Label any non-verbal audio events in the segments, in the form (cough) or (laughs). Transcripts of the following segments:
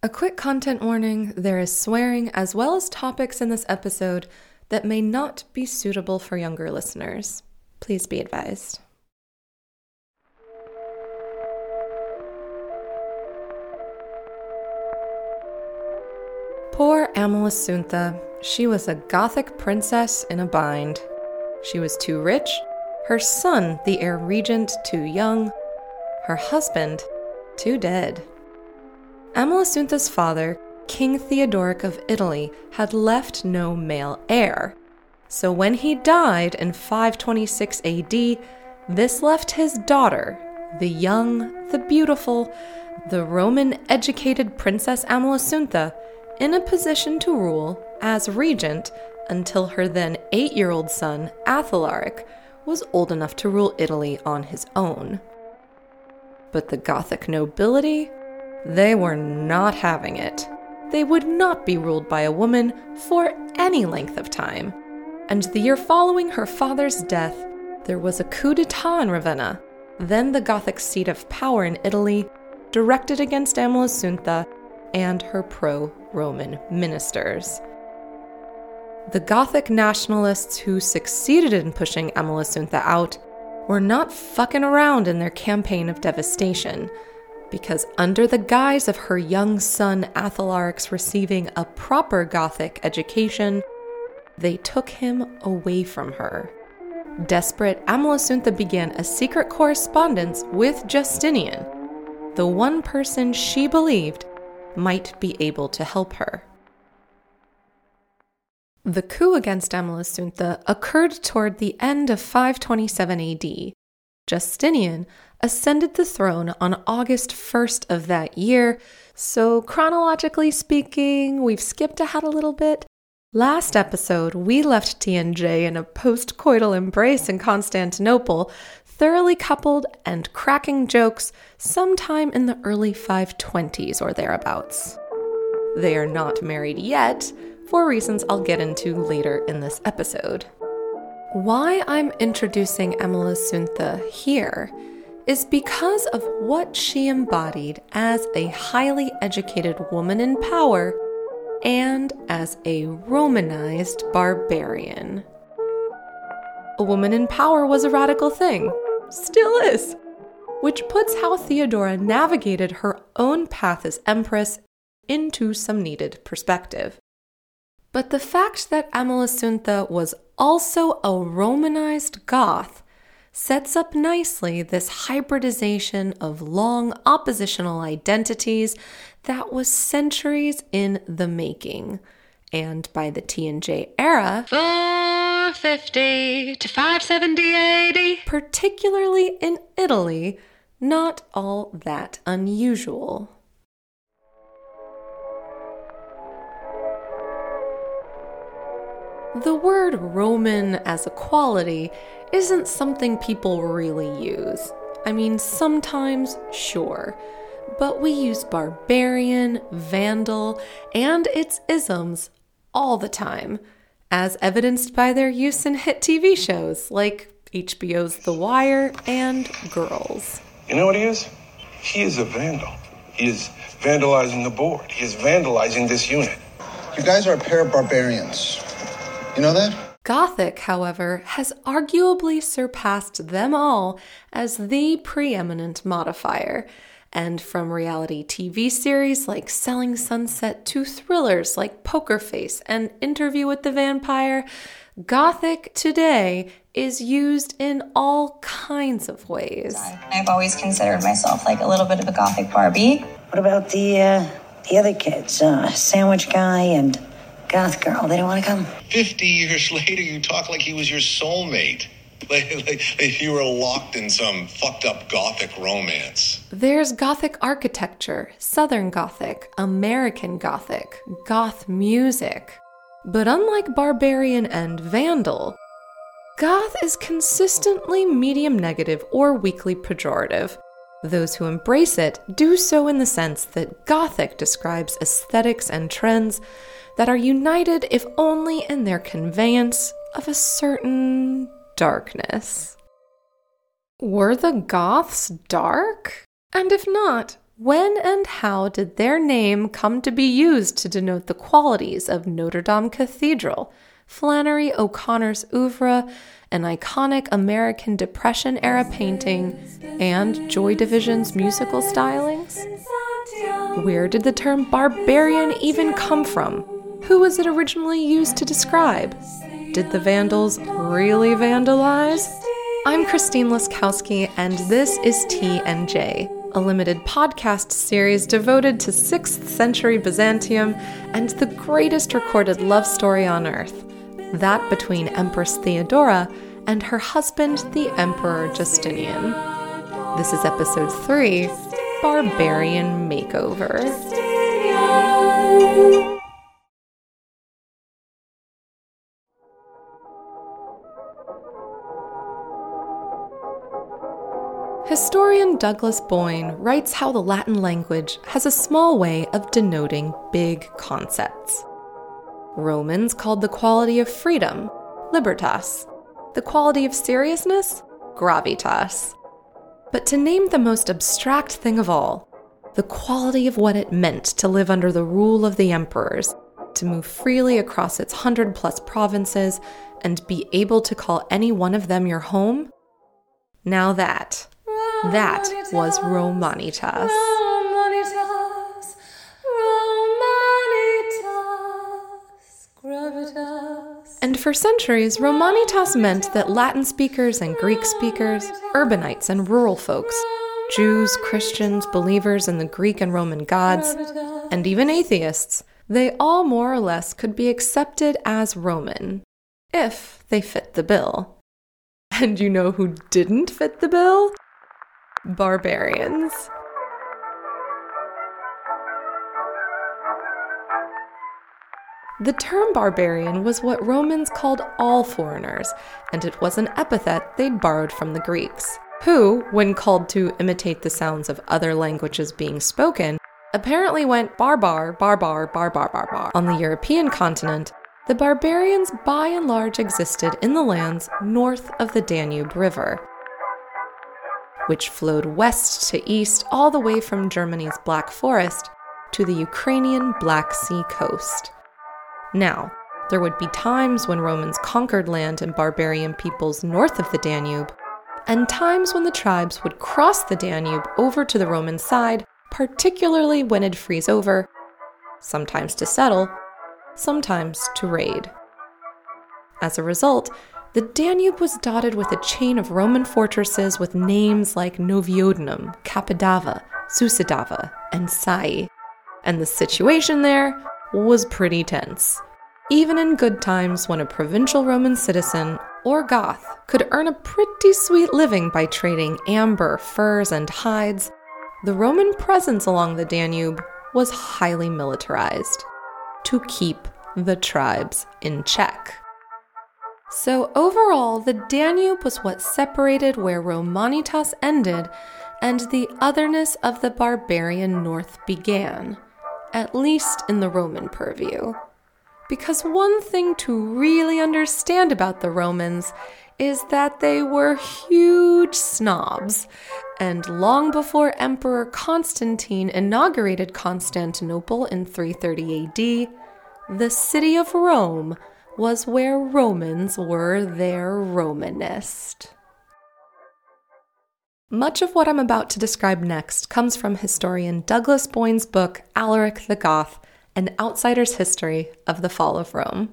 A quick content warning there is swearing as well as topics in this episode that may not be suitable for younger listeners. Please be advised. Poor Amalasuntha. She was a Gothic princess in a bind. She was too rich, her son, the heir regent, too young, her husband, too dead. Amalasuntha's father, King Theodoric of Italy, had left no male heir. So when he died in 526 AD, this left his daughter, the young, the beautiful, the Roman educated Princess Amalasuntha, in a position to rule as regent until her then eight year old son, Athalaric, was old enough to rule Italy on his own. But the Gothic nobility they were not having it. They would not be ruled by a woman for any length of time. And the year following her father's death, there was a coup d'etat in Ravenna, then the Gothic seat of power in Italy, directed against Amalasuntha and her pro Roman ministers. The Gothic nationalists who succeeded in pushing Amalasuntha out were not fucking around in their campaign of devastation because, under the guise of her young son Athalaric's receiving a proper Gothic education, they took him away from her. Desperate, Amalasuntha began a secret correspondence with Justinian, the one person she believed might be able to help her. The coup against Amalasuntha occurred toward the end of 527 AD. Justinian ascended the throne on August 1st of that year, so chronologically speaking, we've skipped ahead a little bit. Last episode, we left TNJ in a post coital embrace in Constantinople, thoroughly coupled and cracking jokes sometime in the early 520s or thereabouts. They are not married yet, for reasons I'll get into later in this episode. Why I'm introducing Amalasuntha here is because of what she embodied as a highly educated woman in power and as a Romanized barbarian. A woman in power was a radical thing, still is, which puts how Theodora navigated her own path as empress into some needed perspective. But the fact that Amalasuntha was also a Romanized Goth sets up nicely this hybridization of long oppositional identities that was centuries in the making. And by the TNJ era, 450 to 570 AD, particularly in Italy, not all that unusual. The word Roman as a quality isn't something people really use. I mean, sometimes, sure. But we use barbarian, vandal, and its isms all the time, as evidenced by their use in hit TV shows like HBO's The Wire and Girls. You know what he is? He is a vandal. He is vandalizing the board. He is vandalizing this unit. You guys are a pair of barbarians. You know that? Gothic, however, has arguably surpassed them all as the preeminent modifier. And from reality TV series like Selling Sunset to thrillers like Poker Face and Interview with the Vampire, Gothic today is used in all kinds of ways. I've always considered myself like a little bit of a Gothic Barbie. What about the uh, the other kids, uh, Sandwich Guy and Goth girl, they don't want to come. 50 years (laughs) later, you talk like he was your soulmate. (laughs) Like, like, like you were locked in some fucked up Gothic romance. There's Gothic architecture, Southern Gothic, American Gothic, Goth music. But unlike Barbarian and Vandal, Goth is consistently medium negative or weakly pejorative. Those who embrace it do so in the sense that Gothic describes aesthetics and trends that are united, if only in their conveyance of a certain darkness. Were the Goths dark? And if not, When and how did their name come to be used to denote the qualities of Notre Dame Cathedral, Flannery O'Connor's oeuvre, an iconic American Depression era painting, and Joy Division's musical stylings? Where did the term barbarian even come from? Who was it originally used to describe? Did the Vandals really vandalize? I'm Christine Laskowski, and this is TNJ a limited podcast series devoted to 6th century Byzantium and the greatest recorded love story on earth that between Empress Theodora and her husband, the Emperor Justinian. This is episode 3 Barbarian Makeover. Historian Douglas Boin writes how the Latin language has a small way of denoting big concepts. Romans called the quality of freedom libertas, the quality of seriousness gravitas. But to name the most abstract thing of all, the quality of what it meant to live under the rule of the emperors, to move freely across its hundred plus provinces, and be able to call any one of them your home? Now that that was Romanitas. And for centuries, Romanitas meant that Latin speakers and Greek speakers, urbanites and rural folks, Jews, Christians, believers in the Greek and Roman gods, and even atheists, they all more or less could be accepted as Roman, if they fit the bill. And you know who didn't fit the bill? barbarians. The term barbarian was what Romans called all foreigners, and it was an epithet they'd borrowed from the Greeks, who, when called to imitate the sounds of other languages being spoken, apparently went barbar, barbar, barbar, barbar. On the European continent, the barbarians by and large existed in the lands north of the Danube River, which flowed west to east all the way from Germany's Black Forest to the Ukrainian Black Sea coast. Now, there would be times when Romans conquered land and barbarian peoples north of the Danube, and times when the tribes would cross the Danube over to the Roman side, particularly when it'd freeze over, sometimes to settle, sometimes to raid. As a result, the Danube was dotted with a chain of Roman fortresses with names like Noviodunum, Capidava, Sucidava, and Sai. And the situation there was pretty tense. Even in good times, when a provincial Roman citizen or Goth could earn a pretty sweet living by trading amber, furs, and hides, the Roman presence along the Danube was highly militarized to keep the tribes in check. So, overall, the Danube was what separated where Romanitas ended and the otherness of the barbarian north began, at least in the Roman purview. Because one thing to really understand about the Romans is that they were huge snobs, and long before Emperor Constantine inaugurated Constantinople in 330 AD, the city of Rome was where Romans were their Romanist. Much of what I'm about to describe next comes from historian Douglas Boin's book Alaric the Goth An Outsider's History of the Fall of Rome.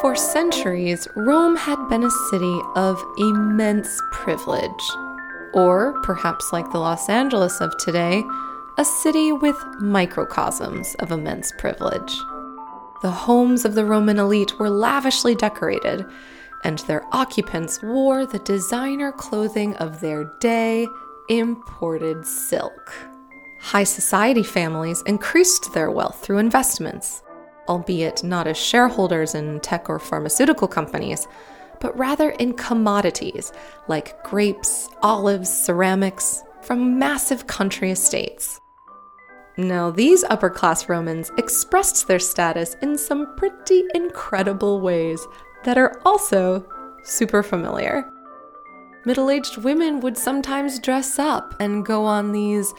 For centuries, Rome had been a city of immense privilege. Or, perhaps like the Los Angeles of today, a city with microcosms of immense privilege. The homes of the Roman elite were lavishly decorated, and their occupants wore the designer clothing of their day, imported silk. High society families increased their wealth through investments, albeit not as shareholders in tech or pharmaceutical companies, but rather in commodities like grapes, olives, ceramics from massive country estates. Now, these upper class Romans expressed their status in some pretty incredible ways that are also super familiar. Middle aged women would sometimes dress up and go on these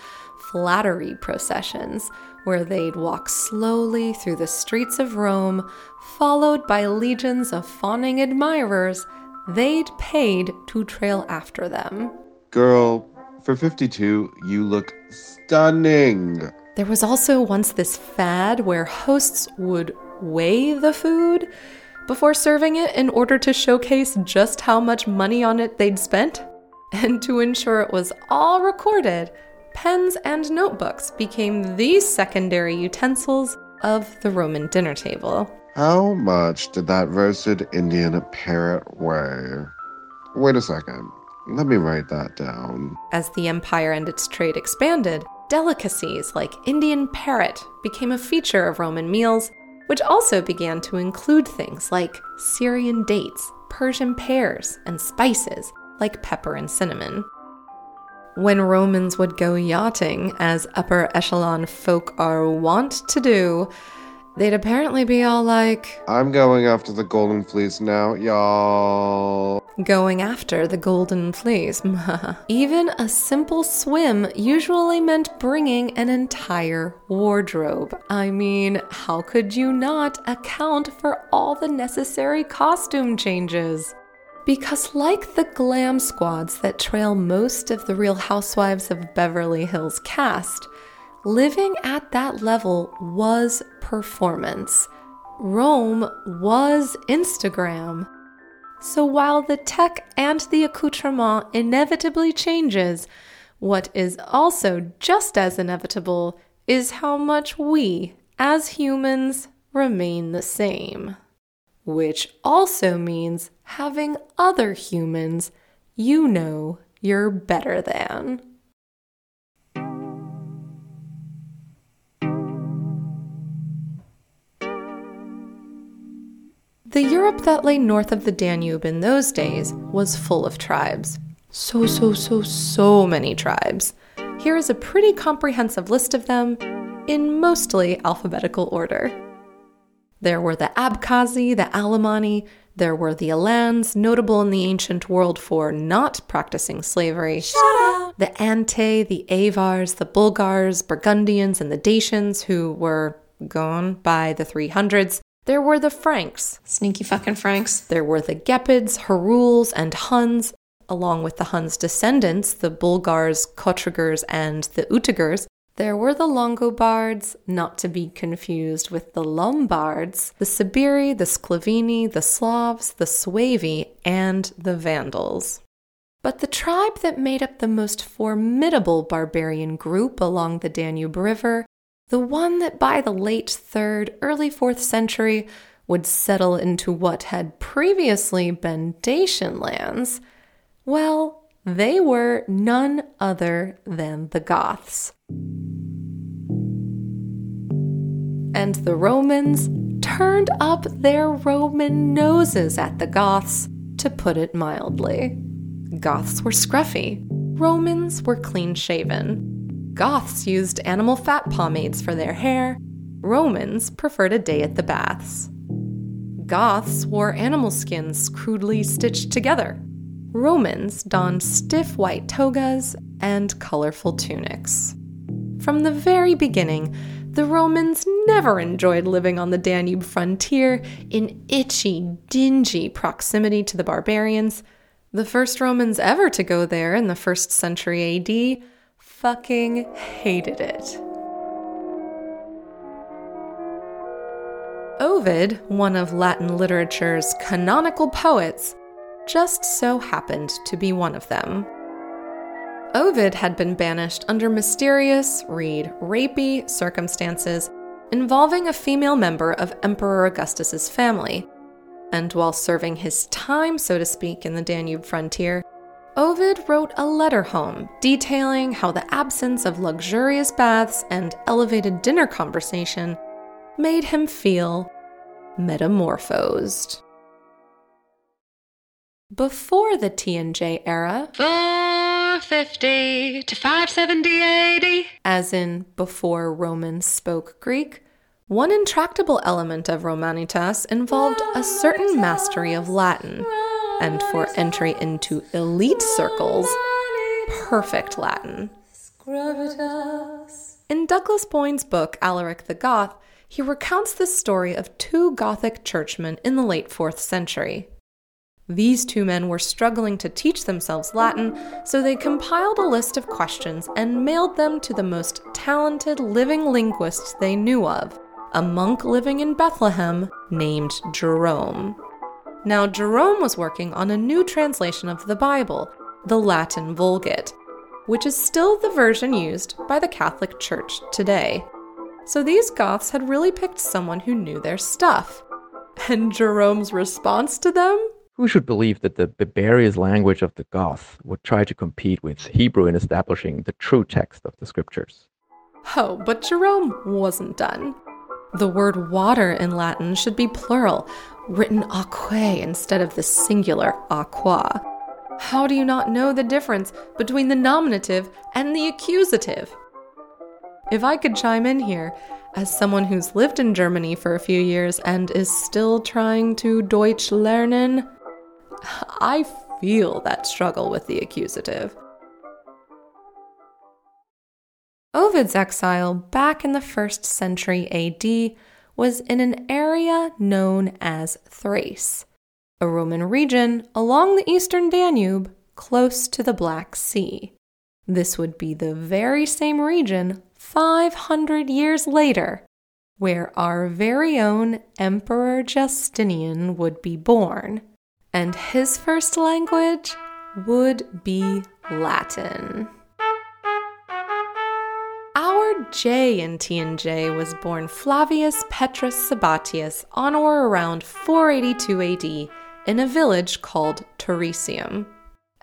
flattery processions where they'd walk slowly through the streets of Rome, followed by legions of fawning admirers they'd paid to trail after them. Girl, for 52, you look stunning. There was also once this fad where hosts would weigh the food before serving it in order to showcase just how much money on it they'd spent. And to ensure it was all recorded, pens and notebooks became the secondary utensils of the Roman dinner table. How much did that roasted Indian parrot weigh? Wait a second. Let me write that down. As the empire and its trade expanded, delicacies like Indian parrot became a feature of Roman meals, which also began to include things like Syrian dates, Persian pears, and spices like pepper and cinnamon. When Romans would go yachting, as upper echelon folk are wont to do, they'd apparently be all like, I'm going after the golden fleece now, y'all. going after the golden fleece. (laughs) Even a simple swim usually meant bringing an entire wardrobe. I mean, how could you not account for all the necessary costume changes? Because, like the glam squads that trail most of the Real Housewives of Beverly Hills cast, living at that level was performance. Rome was Instagram. So while the tech and the accoutrement inevitably changes, what is also just as inevitable is how much we, as humans, remain the same. Which also means having other humans you know you're better than. The Europe that lay north of the Danube in those days was full of tribes. So, so, so, so many tribes. Here is a pretty comprehensive list of them in mostly alphabetical order. There were the Abkhazi, the Alemanni, there were the Alans, notable in the ancient world for not practicing slavery. The Ante, the Avars, the Bulgars, Burgundians, and the Dacians, who were gone by the 300s. There were the Franks. Sneaky fucking Franks. There were the Gepids, Heruls, and Huns, along with the Huns' descendants, the Bulgars, Kutrigurs, and the Utigurs. There were the Longobards, not to be confused with the Lombards, the Sibiri, the Sclavini, the Slavs, the Suevi, and the Vandals. But the tribe that made up the most formidable barbarian group along the Danube River, the one that by the late 3rd, early 4th century would settle into what had previously been Dacian lands, well, they were none other than the Goths. And the Romans turned up their Roman noses at the Goths, to put it mildly. Goths were scruffy, Romans were clean shaven. Goths used animal fat pomades for their hair, Romans preferred a day at the baths. Goths wore animal skins crudely stitched together. Romans donned stiff white togas and colorful tunics. From the very beginning, the Romans never enjoyed living on the Danube frontier in itchy, dingy proximity to the barbarians. The first Romans ever to go there in the first century AD fucking hated it. Ovid, one of Latin literature's canonical poets, just so happened to be one of them. Ovid had been banished under mysterious, read rapey circumstances involving a female member of Emperor Augustus's family. And while serving his time, so to speak, in the Danube frontier, Ovid wrote a letter home detailing how the absence of luxurious baths and elevated dinner conversation made him feel metamorphosed. Before the TNJ era, 450 to 570 AD. as in before Romans spoke Greek, one intractable element of Romanitas involved a certain mastery of Latin. And for entry into elite circles, perfect Latin. In Douglas Boin's book, Alaric the Goth, he recounts the story of two Gothic churchmen in the late 4th century. These two men were struggling to teach themselves Latin, so they compiled a list of questions and mailed them to the most talented living linguists they knew of, a monk living in Bethlehem named Jerome. Now, Jerome was working on a new translation of the Bible, the Latin Vulgate, which is still the version used by the Catholic Church today. So these Goths had really picked someone who knew their stuff. (laughs) And Jerome's response to them? Who should believe that the barbarous language of the Goths would try to compete with Hebrew in establishing the true text of the scriptures? Oh, but Jerome wasn't done. The word water in Latin should be plural, written aquae instead of the singular aqua. How do you not know the difference between the nominative and the accusative? If I could chime in here, as someone who's lived in Germany for a few years and is still trying to Deutsch lernen, (sighs) I feel that struggle with the accusative. Ovid's exile back in the first century AD was in an area known as Thrace, a Roman region along the eastern Danube close to the Black Sea. This would be the very same region 500 years later where our very own Emperor Justinian would be born, and his first language would be Latin. J in TNJ was born Flavius Petrus Sabatius on or around 482 AD in a village called Tauresium.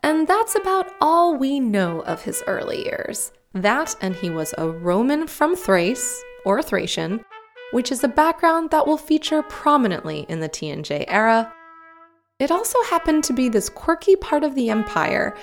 And that's about all we know of his early years. That, and he was a Roman from Thrace, or Thracian, which is a background that will feature prominently in the TNJ era. It also happened to be this quirky part of the empire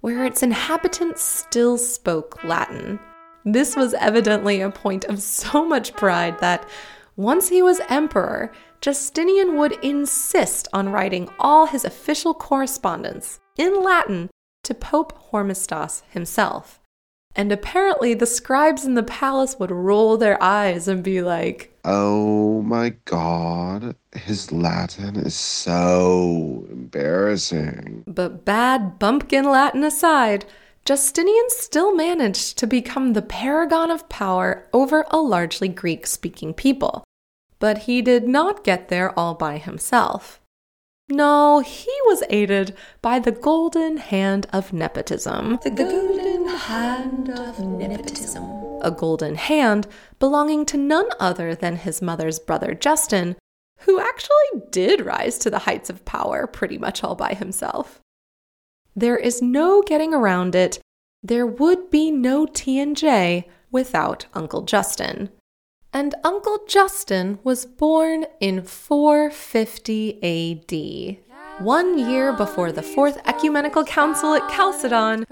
where its inhabitants still spoke Latin. This was evidently a point of so much pride that once he was emperor, Justinian would insist on writing all his official correspondence in Latin to Pope Hormisdas himself. And apparently, the scribes in the palace would roll their eyes and be like, Oh my god, his Latin is so embarrassing. But bad bumpkin Latin aside, Justinian still managed to become the paragon of power over a largely Greek speaking people. But he did not get there all by himself. No, he was aided by the golden hand of nepotism. The golden hand of nepotism. A golden hand belonging to none other than his mother's brother Justin, who actually did rise to the heights of power pretty much all by himself. There is no getting around it. There would be no TNJ without Uncle Justin. And Uncle Justin was born in 450 AD, one year before the Fourth Ecumenical Council at Chalcedon,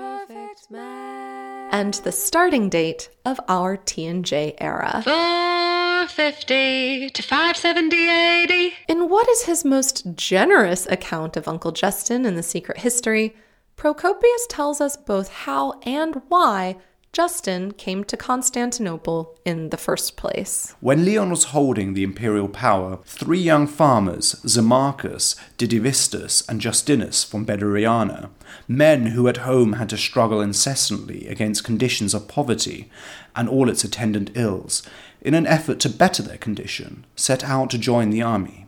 and the starting date of our TNJ era. 450 to 570 AD. In what is his most generous account of Uncle Justin in the secret history, Procopius tells us both how and why Justin came to Constantinople in the first place. When Leon was holding the imperial power, three young farmers, Zammarchus, Didivistus, and Justinus from Bederiana, men who at home had to struggle incessantly against conditions of poverty and all its attendant ills, in an effort to better their condition, set out to join the army.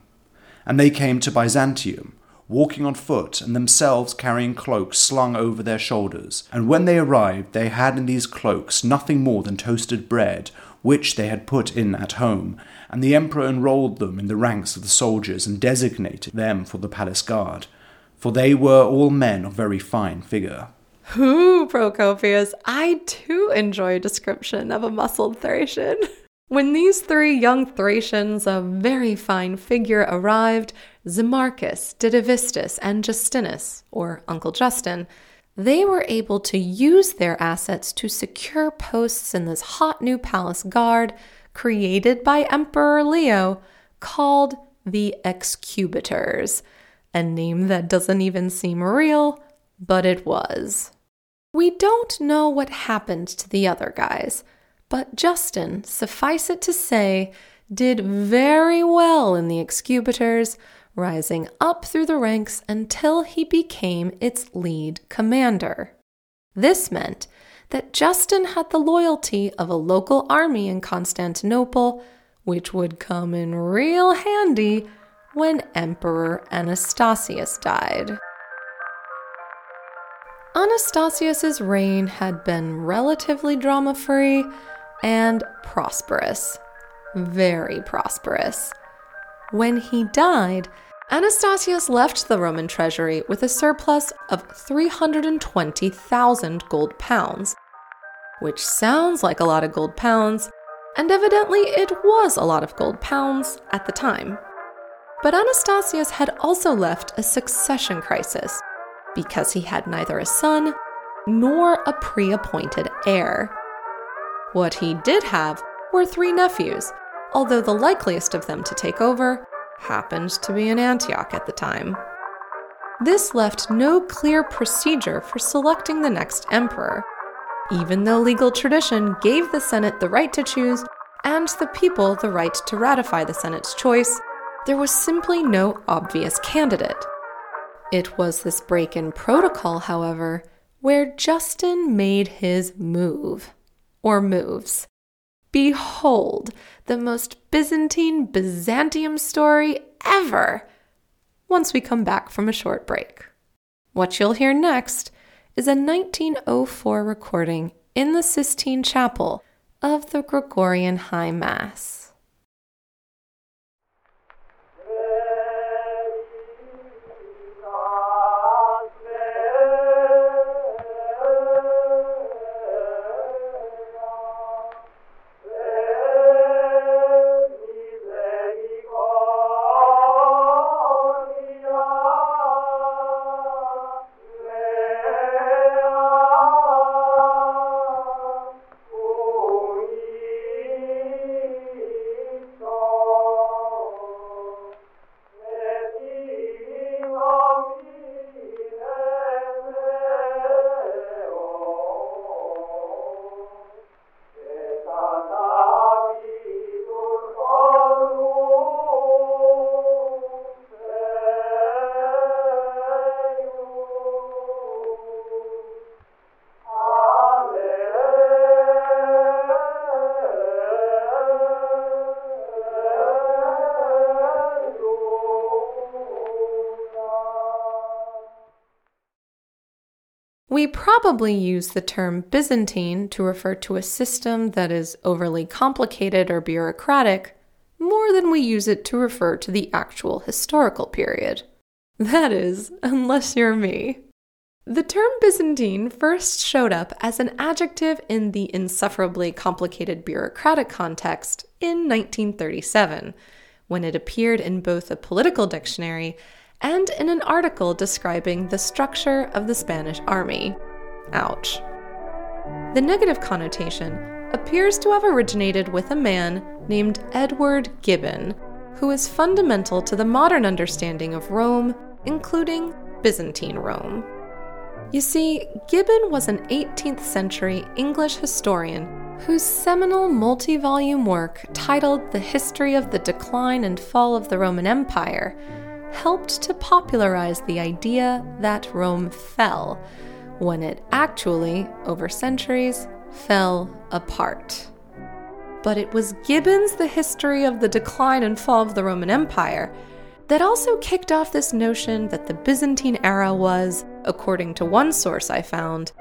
And they came to Byzantium, walking on foot and themselves carrying cloaks slung over their shoulders. And when they arrived, they had in these cloaks nothing more than toasted bread, which they had put in at home. And the emperor enrolled them in the ranks of the soldiers and designated them for the palace guard, for they were all men of very fine figure. Who, Procopius? I too enjoy description of a muscled Thracian. (laughs) When these three young Thracians of very fine figure arrived, Zammarchus, Didivistus, and Justinus, or Uncle Justin, they were able to use their assets to secure posts in this hot new palace guard created by Emperor Leo called the Excubitors. a name that doesn't even seem real, but it was. We don't know what happened to the other guys, but Justin, suffice it to say, did very well in the Excubitors, rising up through the ranks until he became its lead commander. This meant that Justin had the loyalty of a local army in Constantinople, which would come in real handy when Emperor Anastasius died. Anastasius's reign had been relatively drama free and prosperous. Very prosperous. When he died, Anastasius left the Roman treasury with a surplus of 320,000 gold pounds, which sounds like a lot of gold pounds, and evidently it was a lot of gold pounds at the time. But Anastasius had also left a succession crisis because he had neither a son nor a pre appointed heir. What he did have were three nephews, although the likeliest of them to take over happened to be in Antioch at the time. This left no clear procedure for selecting the next emperor, even though legal tradition gave the Senate the right to choose and the people the right to ratify the Senate's choice, there was simply no obvious candidate. It was this break in protocol, however, where Justin made his move, or moves. Behold, the most Byzantine Byzantium story ever! Once we come back from a short break. What you'll hear next is a 1904 recording in the Sistine Chapel of the Gregorian High Mass. Probably use the term Byzantine to refer to a system that is overly complicated or bureaucratic more than we use it to refer to the actual historical period. That is, unless you're me. The term Byzantine first showed up as an adjective in the insufferably complicated bureaucratic context in 1937, when it appeared in both a political dictionary and in an article describing the structure of the Spanish army. Ouch. The negative connotation appears to have originated with a man named Edward Gibbon, who is fundamental to the modern understanding of Rome, including Byzantine Rome. You see, Gibbon was an 18th century English historian whose seminal multi volume work, titled The History of the Decline and Fall of the Roman Empire, helped to popularize the idea that Rome fell, when it actually, over centuries, fell apart. But it was Gibbon's The History of the Decline and Fall of the Roman Empire that also kicked off this notion that the Byzantine era was, according to one source I found,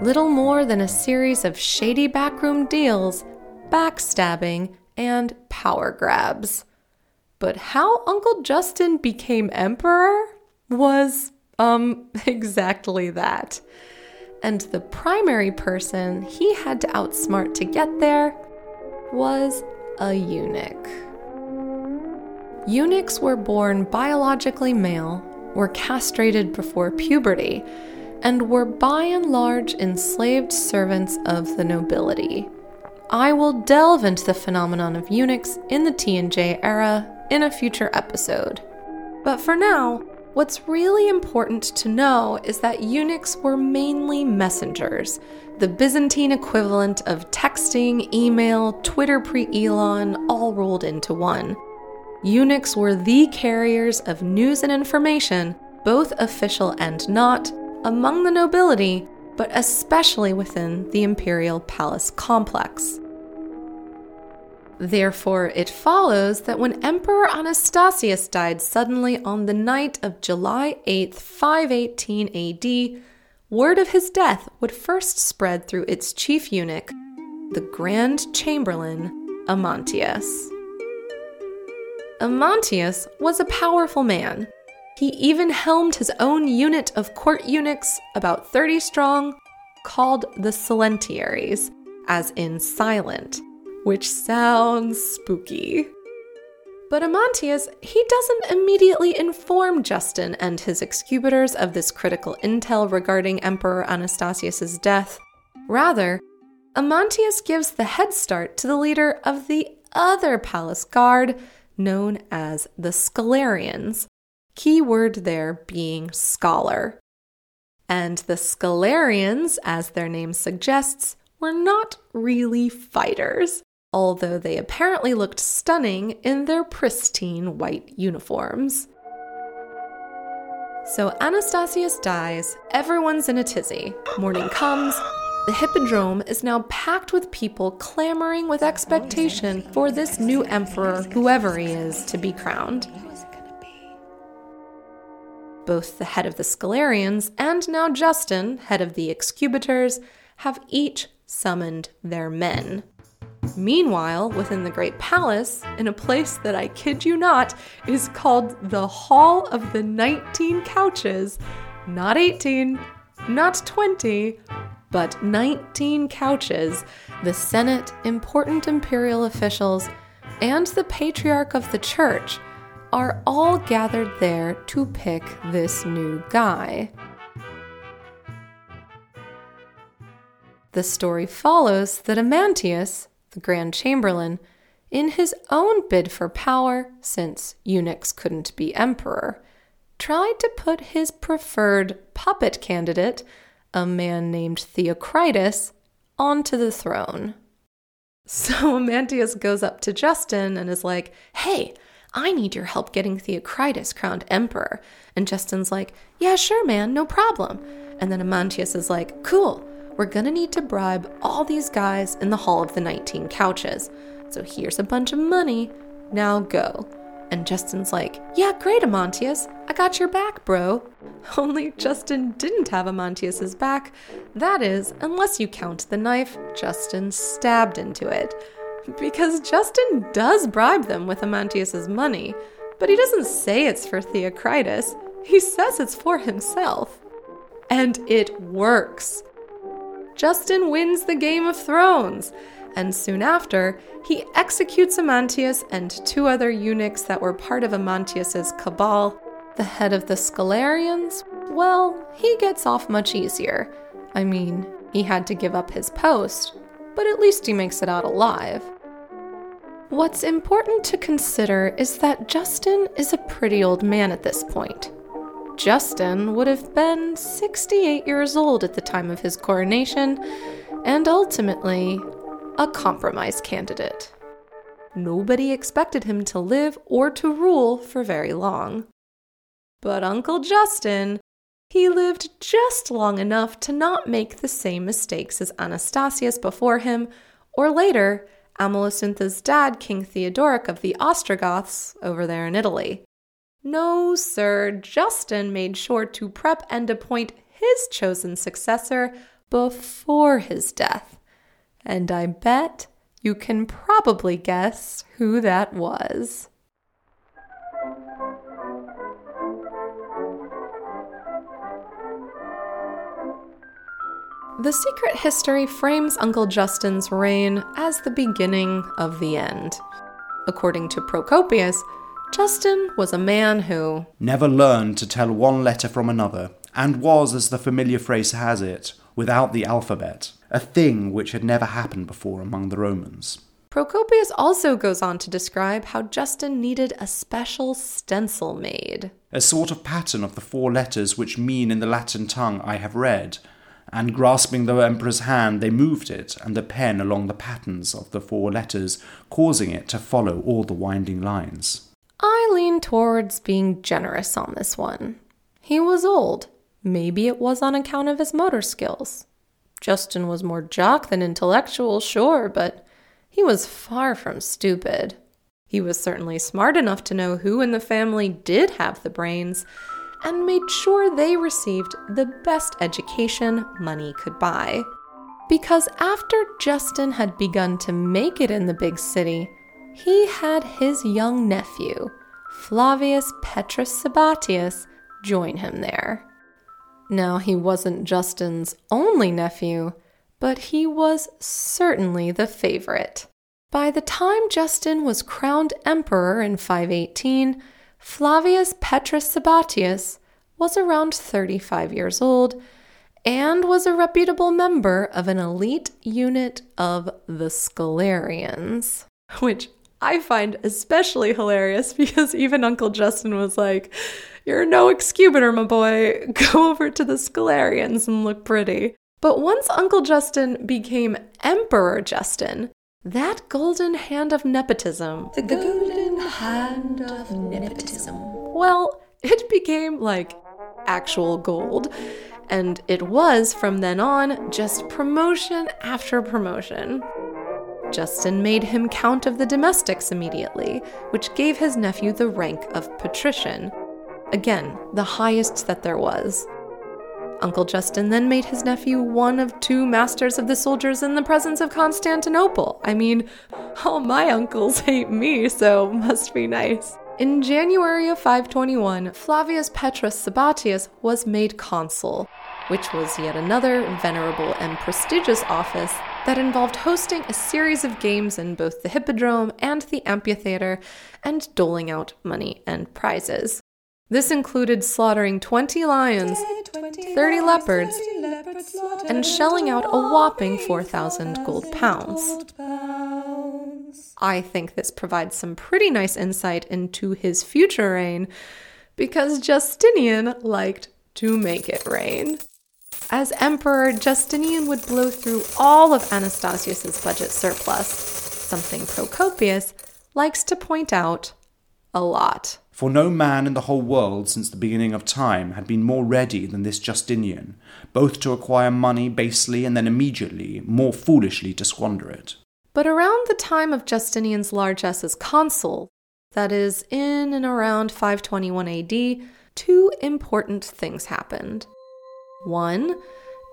little more than a series of shady backroom deals, backstabbing, and power grabs. But how Uncle Justin became emperor was, um, (laughs) exactly that. And the primary person he had to outsmart to get there was a eunuch. Eunuchs were born biologically male, were castrated before puberty, and were by and large enslaved servants of the nobility. I will delve into the phenomenon of eunuchs in the TNJ era in a future episode. But for now, What's really important to know is that eunuchs were mainly messengers, the Byzantine equivalent of texting, email, Twitter pre Elon, all rolled into one. Eunuchs were the carriers of news and information, both official and not, among the nobility, but especially within the imperial palace complex. Therefore, it follows that when Emperor Anastasius died suddenly on the night of July 8, 518 AD, word of his death would first spread through its chief eunuch, the Grand Chamberlain Amantius. Amantius was a powerful man. He even helmed his own unit of court eunuchs, about 30 strong, called the Silentiaries, as in silent which sounds spooky. But Amantius, he doesn't immediately inform Justin and his Excubitors of this critical intel regarding Emperor Anastasius's death. Rather, Amantius gives the head start to the leader of the other palace guard, known as the Scholarians, key word there being scholar. And the Scholarians, as their name suggests, were not really fighters although they apparently looked stunning in their pristine white uniforms. So Anastasius dies, everyone's in a tizzy. Morning comes, the hippodrome is now packed with people clamoring with expectation for this new emperor, whoever he is, to be crowned. Both the head of the Scholarians and now Justin, head of the Excubitors, have each summoned their men. Meanwhile, within the Great Palace, in a place that I kid you not is called the Hall of the 19 Couches, not 18, not 20, but 19 couches, the Senate, important imperial officials, and the Patriarch of the Church are all gathered there to pick this new guy. The story follows that Amantius, the Grand Chamberlain, in his own bid for power, since eunuchs couldn't be emperor, tried to put his preferred puppet candidate, a man named Theocritus, onto the throne. So (laughs) Amantius goes up to Justin and is like, Hey, I need your help getting Theocritus crowned emperor. And Justin's like, Yeah, sure, man, no problem. And then Amantius is like, Cool, we're gonna need to bribe all these guys in the Hall of the 19 Couches. So here's a bunch of money. Now go. And Justin's like, Yeah, great, Amantius. I got your back, bro. (laughs) Only Justin didn't have Amantius's back. That is, unless you count the knife Justin stabbed into it. Because Justin does bribe them with Amantius's money, but he doesn't say it's for Theocritus. He says it's for himself. And it works. Justin wins the Game of Thrones, and soon after, he executes Amantius and two other eunuchs that were part of Amantius's cabal. The head of the Scholarians, well, he gets off much easier. I mean, he had to give up his post, but at least he makes it out alive. What's important to consider is that Justin is a pretty old man at this point. Justin would have been 68 years old at the time of his coronation, and ultimately, a compromise candidate. Nobody expected him to live or to rule for very long. But Uncle Justin, he lived just long enough to not make the same mistakes as Anastasius before him, or later, Amalasuntha's dad, King Theodoric of the Ostrogoths, over there in Italy. No, sir, Justin made sure to prep and appoint his chosen successor before his death. And I bet you can probably guess who that was. The secret history frames Uncle Justin's reign as the beginning of the end. According to Procopius, Justin was a man who never learned to tell one letter from another, and was, as the familiar phrase has it, without the alphabet, a thing which had never happened before among the Romans. Procopius also goes on to describe how Justin needed a special stencil made. A sort of pattern of the four letters which mean in the Latin tongue I have read, and grasping the emperor's hand, they moved it and the pen along the patterns of the four letters, causing it to follow all the winding lines. I lean towards being generous on this one. He was old. Maybe it was on account of his motor skills. Justin was more jock than intellectual, sure, but he was far from stupid. He was certainly smart enough to know who in the family did have the brains and made sure they received the best education money could buy. Because after Justin had begun to make it in the big city, he had his young nephew, Flavius Petrus Sabatius, join him there. Now, he wasn't Justin's only nephew, but he was certainly the favorite. By the time Justin was crowned emperor in 518, Flavius Petrus Sabatius was around 35 years old and was a reputable member of an elite unit of the Scholarians, which I find especially hilarious (laughs) because even Uncle Justin was like, You're no Excubitor, my boy. (laughs) Go over to the Scholarians and look pretty. But once Uncle Justin became Emperor Justin, that golden hand of nepotism, The golden hand of nepotism. well, it became like actual gold. And it was from then on just promotion after promotion. Justin made him Count of the Domestics immediately, which gave his nephew the rank of patrician. Again, the highest that there was. Uncle Justin then made his nephew one of two masters of the soldiers in the presence of Constantinople. I mean, all my uncles hate me, so must be nice. In January of 521, Flavius Petrus Sabatius was made consul, which was yet another venerable and prestigious office that involved hosting a series of games in both the Hippodrome and the amphitheater and doling out money and prizes. This included slaughtering 20 lions, 30 leopards, and shelling out a whopping 4,000 gold pounds. I think this provides some pretty nice insight into his future reign because Justinian liked to make it rain. As emperor, Justinian would blow through all of Anastasius's budget surplus, something Procopius likes to point out a lot. For no man in the whole world since the beginning of time had been more ready than this Justinian, both to acquire money basely and then immediately, more foolishly to squander it. But around the time of Justinian's largesse as consul, that is, in and around 521 AD, two important things happened. One,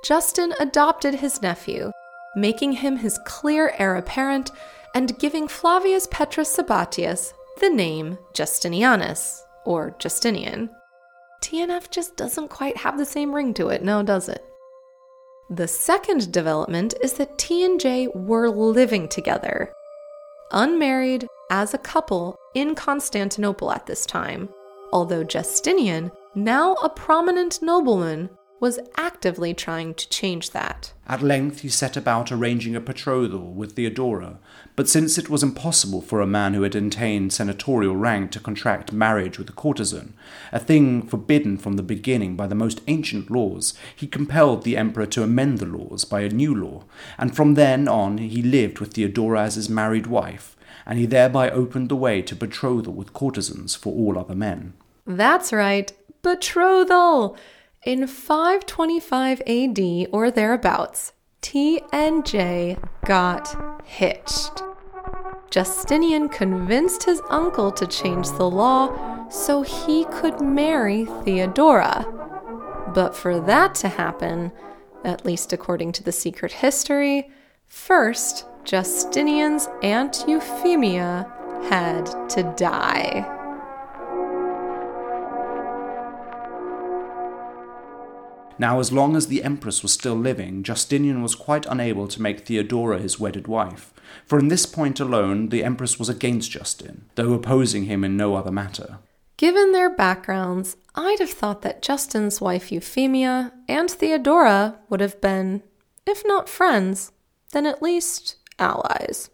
Justin adopted his nephew, making him his clear heir apparent and giving Flavius Petrus Sabatius the name Justinianus, or Justinian. TNF just doesn't quite have the same ring to it, now does it? The second development is that T and J were living together, unmarried as a couple in Constantinople at this time, although Justinian, now a prominent nobleman, was actively trying to change that. At length he set about arranging a betrothal with Theodora, but since it was impossible for a man who had attained senatorial rank to contract marriage with a courtesan, a thing forbidden from the beginning by the most ancient laws, he compelled the emperor to amend the laws by a new law, and from then on he lived with Theodora as his married wife, and he thereby opened the way to betrothal with courtesans for all other men. That's right, betrothal! In 525 AD or thereabouts, T and J got hitched. Justinian convinced his uncle to change the law so he could marry Theodora. But for that to happen, at least according to the secret history, first Justinian's Aunt Euphemia had to die. Now, as long as the empress was still living, Justinian was quite unable to make Theodora his wedded wife, for in this point alone the empress was against Justin, though opposing him in no other matter. Given their backgrounds, I'd have thought that Justin's wife Euphemia and Theodora would have been, if not friends, then at least allies.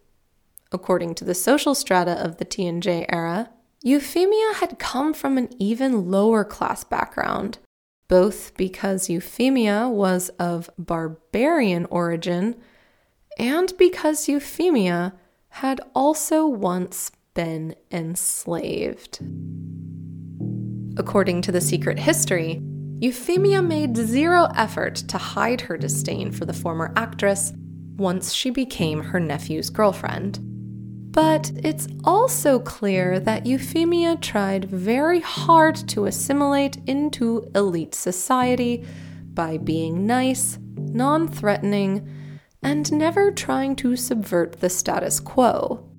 according to the social strata of the TNJ era, Euphemia had come from an even lower class background, both because Euphemia was of barbarian origin and because Euphemia had also once been enslaved. According to the secret history, Euphemia made zero effort to hide her disdain for the former actress once she became her nephew's girlfriend. But it's also clear that Euphemia tried very hard to assimilate into elite society by being nice, non threatening, and never trying to subvert the status quo.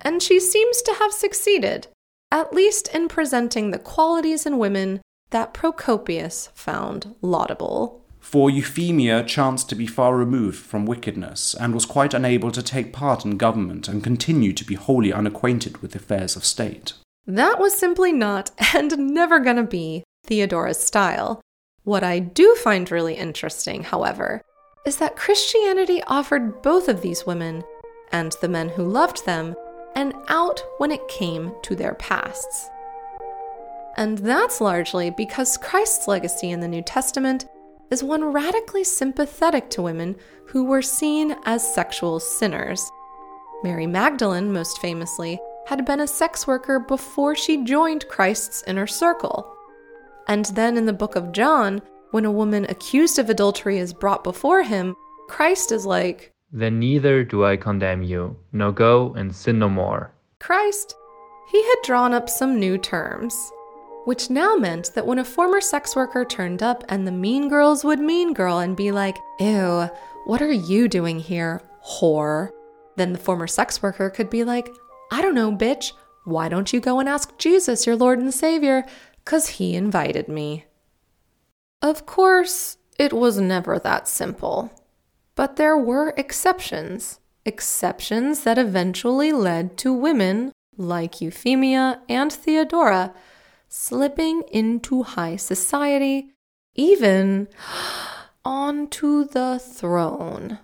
And she seems to have succeeded, at least in presenting the qualities in women that Procopius found laudable. For Euphemia chanced to be far removed from wickedness, and was quite unable to take part in government and continued to be wholly unacquainted with affairs of state. That was simply not, and never gonna be, Theodora's style. What I do find really interesting, however, is that Christianity offered both of these women, and the men who loved them, an out when it came to their pasts. And that's largely because Christ's legacy in the New Testament is one radically sympathetic to women who were seen as sexual sinners. Mary Magdalene, most famously, had been a sex worker before she joined Christ's inner circle. And then in the book of John, when a woman accused of adultery is brought before him, Christ is like, Then neither do I condemn you. Now go and sin no more. Christ, he had drawn up some new terms which now meant that when a former sex worker turned up and the mean girls would mean girl and be like, Ew, what are you doing here, whore? Then the former sex worker could be like, I don't know, bitch. Why don't you go and ask Jesus, your Lord and Savior? Because he invited me. Of course, it was never that simple. But there were exceptions. Exceptions that eventually led to women, like Euphemia and Theodora, slipping into high society, even (gasps) onto the throne.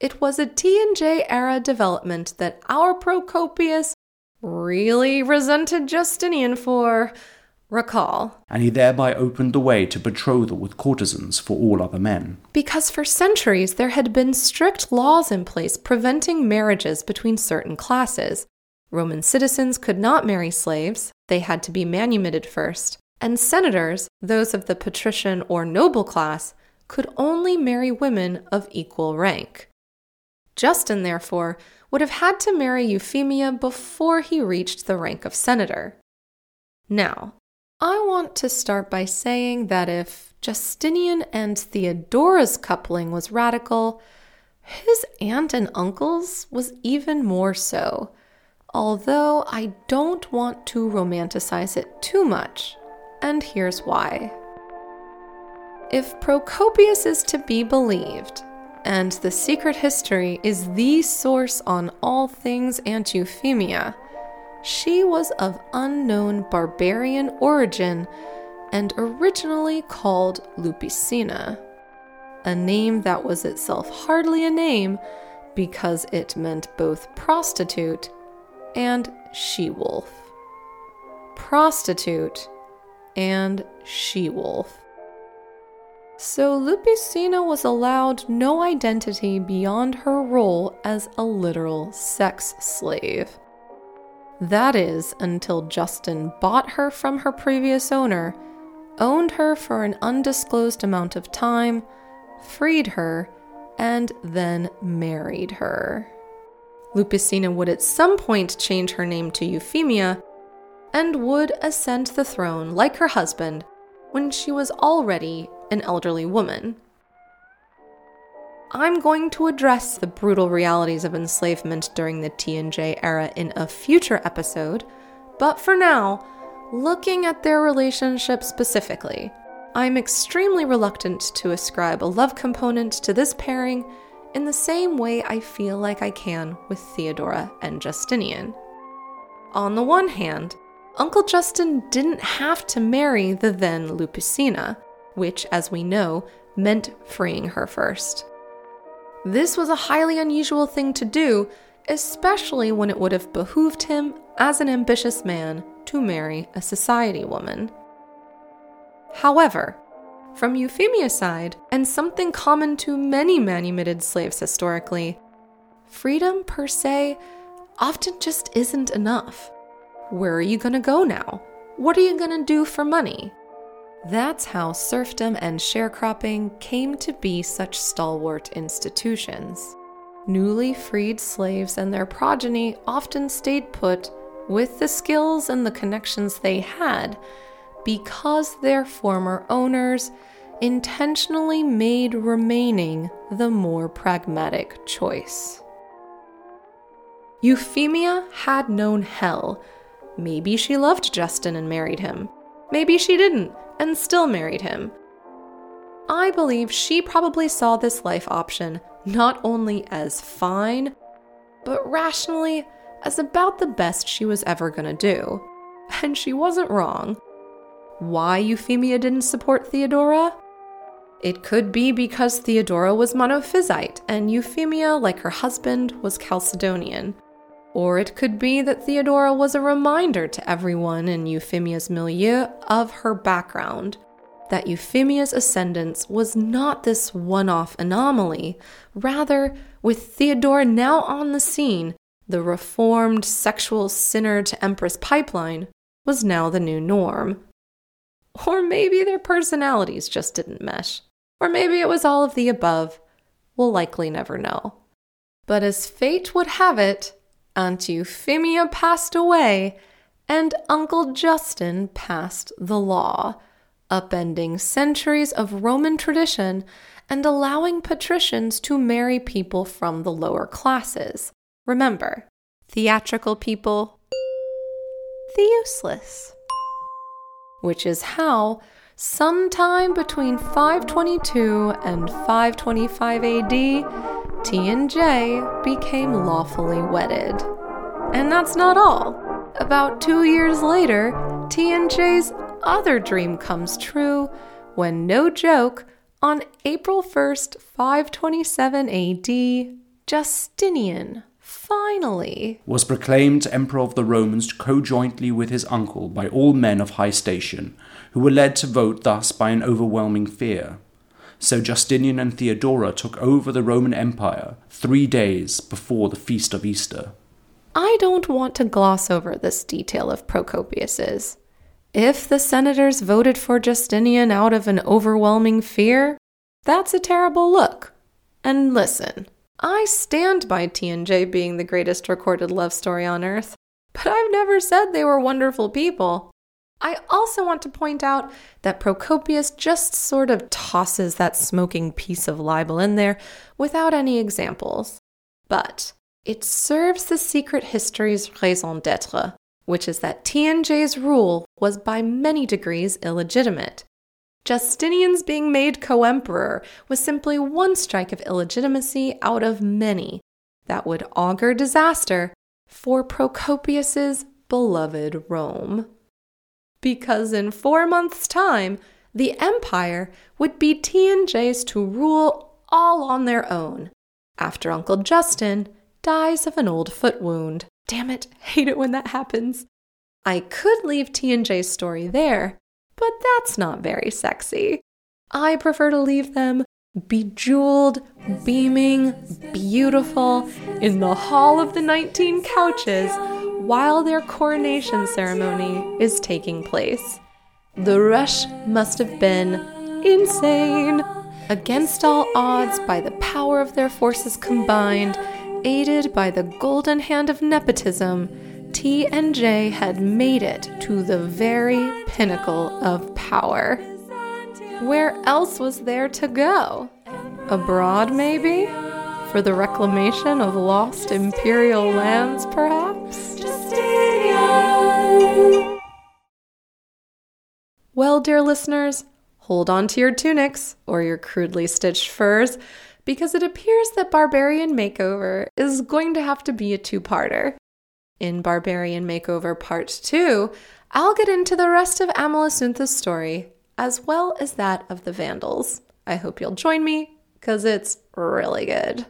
It was a TNJ era development that our Procopius really resented Justinian for. Recall. And he thereby opened the way to betrothal with courtesans for all other men. Because for centuries there had been strict laws in place preventing marriages between certain classes, Roman citizens could not marry slaves, they had to be manumitted first. And senators, those of the patrician or noble class, could only marry women of equal rank. Justin, therefore, would have had to marry Euphemia before he reached the rank of senator. Now, I want to start by saying that if Justinian and Theodora's coupling was radical, his aunt and uncle's was even more so although I don't want to romanticize it too much, and here's why. If Procopius is to be believed, and the secret history is the source on all things Aunt Euphemia, she was of unknown barbarian origin and originally called Lupicina, a name that was itself hardly a name because it meant both prostitute and she wolf. Prostitute and she wolf. So Lupicina was allowed no identity beyond her role as a literal sex slave. That is, until Justin bought her from her previous owner, owned her for an undisclosed amount of time, freed her, and then married her. Lupicina would at some point change her name to Euphemia and would ascend the throne like her husband when she was already an elderly woman. I'm going to address the brutal realities of enslavement during the TNJ era in a future episode, but for now, looking at their relationship specifically, I'm extremely reluctant to ascribe a love component to this pairing in the same way I feel like I can with Theodora and Justinian. On the one hand, Uncle Justin didn't have to marry the then Lupicina, which, as we know, meant freeing her first. This was a highly unusual thing to do, especially when it would have behooved him, as an ambitious man, to marry a society woman. However, from Euphemia's side, and something common to many manumitted slaves historically, freedom per se often just isn't enough. Where are you going to go now? What are you going to do for money? That's how serfdom and sharecropping came to be such stalwart institutions. Newly freed slaves and their progeny often stayed put with the skills and the connections they had because their former owners intentionally made remaining the more pragmatic choice. Euphemia had known hell. Maybe she loved Justin and married him. Maybe she didn't and still married him. I believe she probably saw this life option not only as fine, but rationally as about the best she was ever gonna do. And she wasn't wrong. Why Euphemia didn't support Theodora? It could be because Theodora was Monophysite and Euphemia, like her husband, was Chalcedonian. Or it could be that Theodora was a reminder to everyone in Euphemia's milieu of her background, that Euphemia's ascendance was not this one off anomaly. Rather, with Theodora now on the scene, the reformed sexual sinner to empress pipeline was now the new norm. Or maybe their personalities just didn't mesh. Or maybe it was all of the above. We'll likely never know. But as fate would have it, Aunt Euphemia passed away, and Uncle Justin passed the law, upending centuries of Roman tradition and allowing patricians to marry people from the lower classes. Remember, theatrical people, the useless. Which is how, sometime between 522 and 525 AD, T and J became lawfully wedded. And that's not all. About two years later, T and J's other dream comes true when, no joke, on April 1st, 527 AD, Justinian finally was proclaimed Emperor of the Romans co-jointly with his uncle by all men of high station, who were led to vote thus by an overwhelming fear so Justinian and Theodora took over the Roman Empire three days before the feast of Easter. I don't want to gloss over this detail of Procopius's. If the senators voted for Justinian out of an overwhelming fear, that's a terrible look. And listen, I stand by T&J being the greatest recorded love story on earth, but I've never said they were wonderful people. I also want to point out that Procopius just sort of tosses that smoking piece of libel in there without any examples. But it serves the secret history's raison d'etre, which is that TNJ's rule was by many degrees illegitimate. Justinian's being made co emperor was simply one strike of illegitimacy out of many that would augur disaster for Procopius's beloved Rome because in four months' time, the empire would be T&J's to rule all on their own after Uncle Justin dies of an old foot wound. Damn it, (laughs) hate it when that happens. I could leave T&J's story there, but that's not very sexy. I prefer to leave them bejeweled, beaming, beautiful in the Hall of the 19 Couches while their coronation ceremony is taking place. The rush must have been insane. Against all odds, by the power of their forces combined, aided by the golden hand of nepotism, T and J had made it to the very pinnacle of power. Where else was there to go? Abroad, maybe? For the reclamation of lost imperial lands, perhaps? Well, dear listeners, hold on to your tunics or your crudely stitched furs because it appears that Barbarian Makeover is going to have to be a two parter. In Barbarian Makeover Part 2, I'll get into the rest of Amalasuntha's story, as well as that of the Vandals. I hope you'll join me, because it's really good.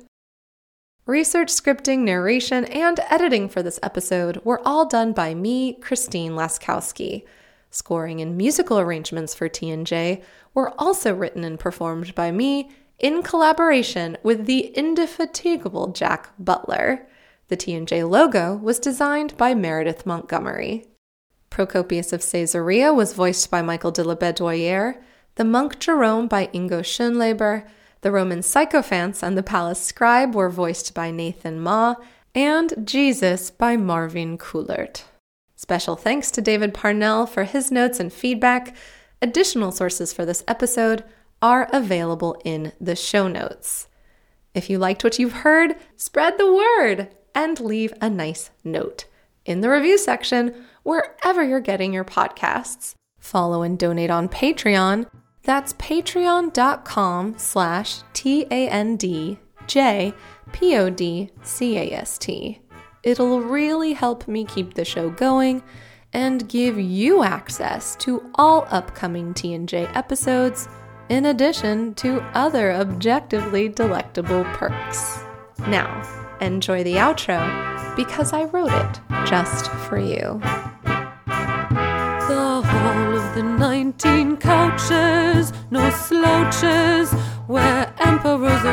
Research, scripting, narration, and editing for this episode were all done by me, Christine Laskowski. Scoring and musical arrangements for TNJ were also written and performed by me in collaboration with the indefatigable Jack Butler. The T&J logo was designed by Meredith Montgomery. Procopius of Caesarea was voiced by Michael de la Bedouillere, the monk Jerome by Ingo Schönleber, the Roman sycophants and the palace scribe were voiced by Nathan Ma, and Jesus by Marvin Coulert. Special thanks to David Parnell for his notes and feedback. Additional sources for this episode are available in the show notes. If you liked what you've heard, spread the word and leave a nice note in the review section wherever you're getting your podcasts. Follow and donate on Patreon that's patreon.com slash T-A-N-D-J-P-O-D-C-A-S-T. It'll really help me keep the show going and give you access to all upcoming TNJ episodes, in addition to other objectively delectable perks. Now, enjoy the outro because I wrote it just for you. The hall of the nineteen couches, no slouches, where emperors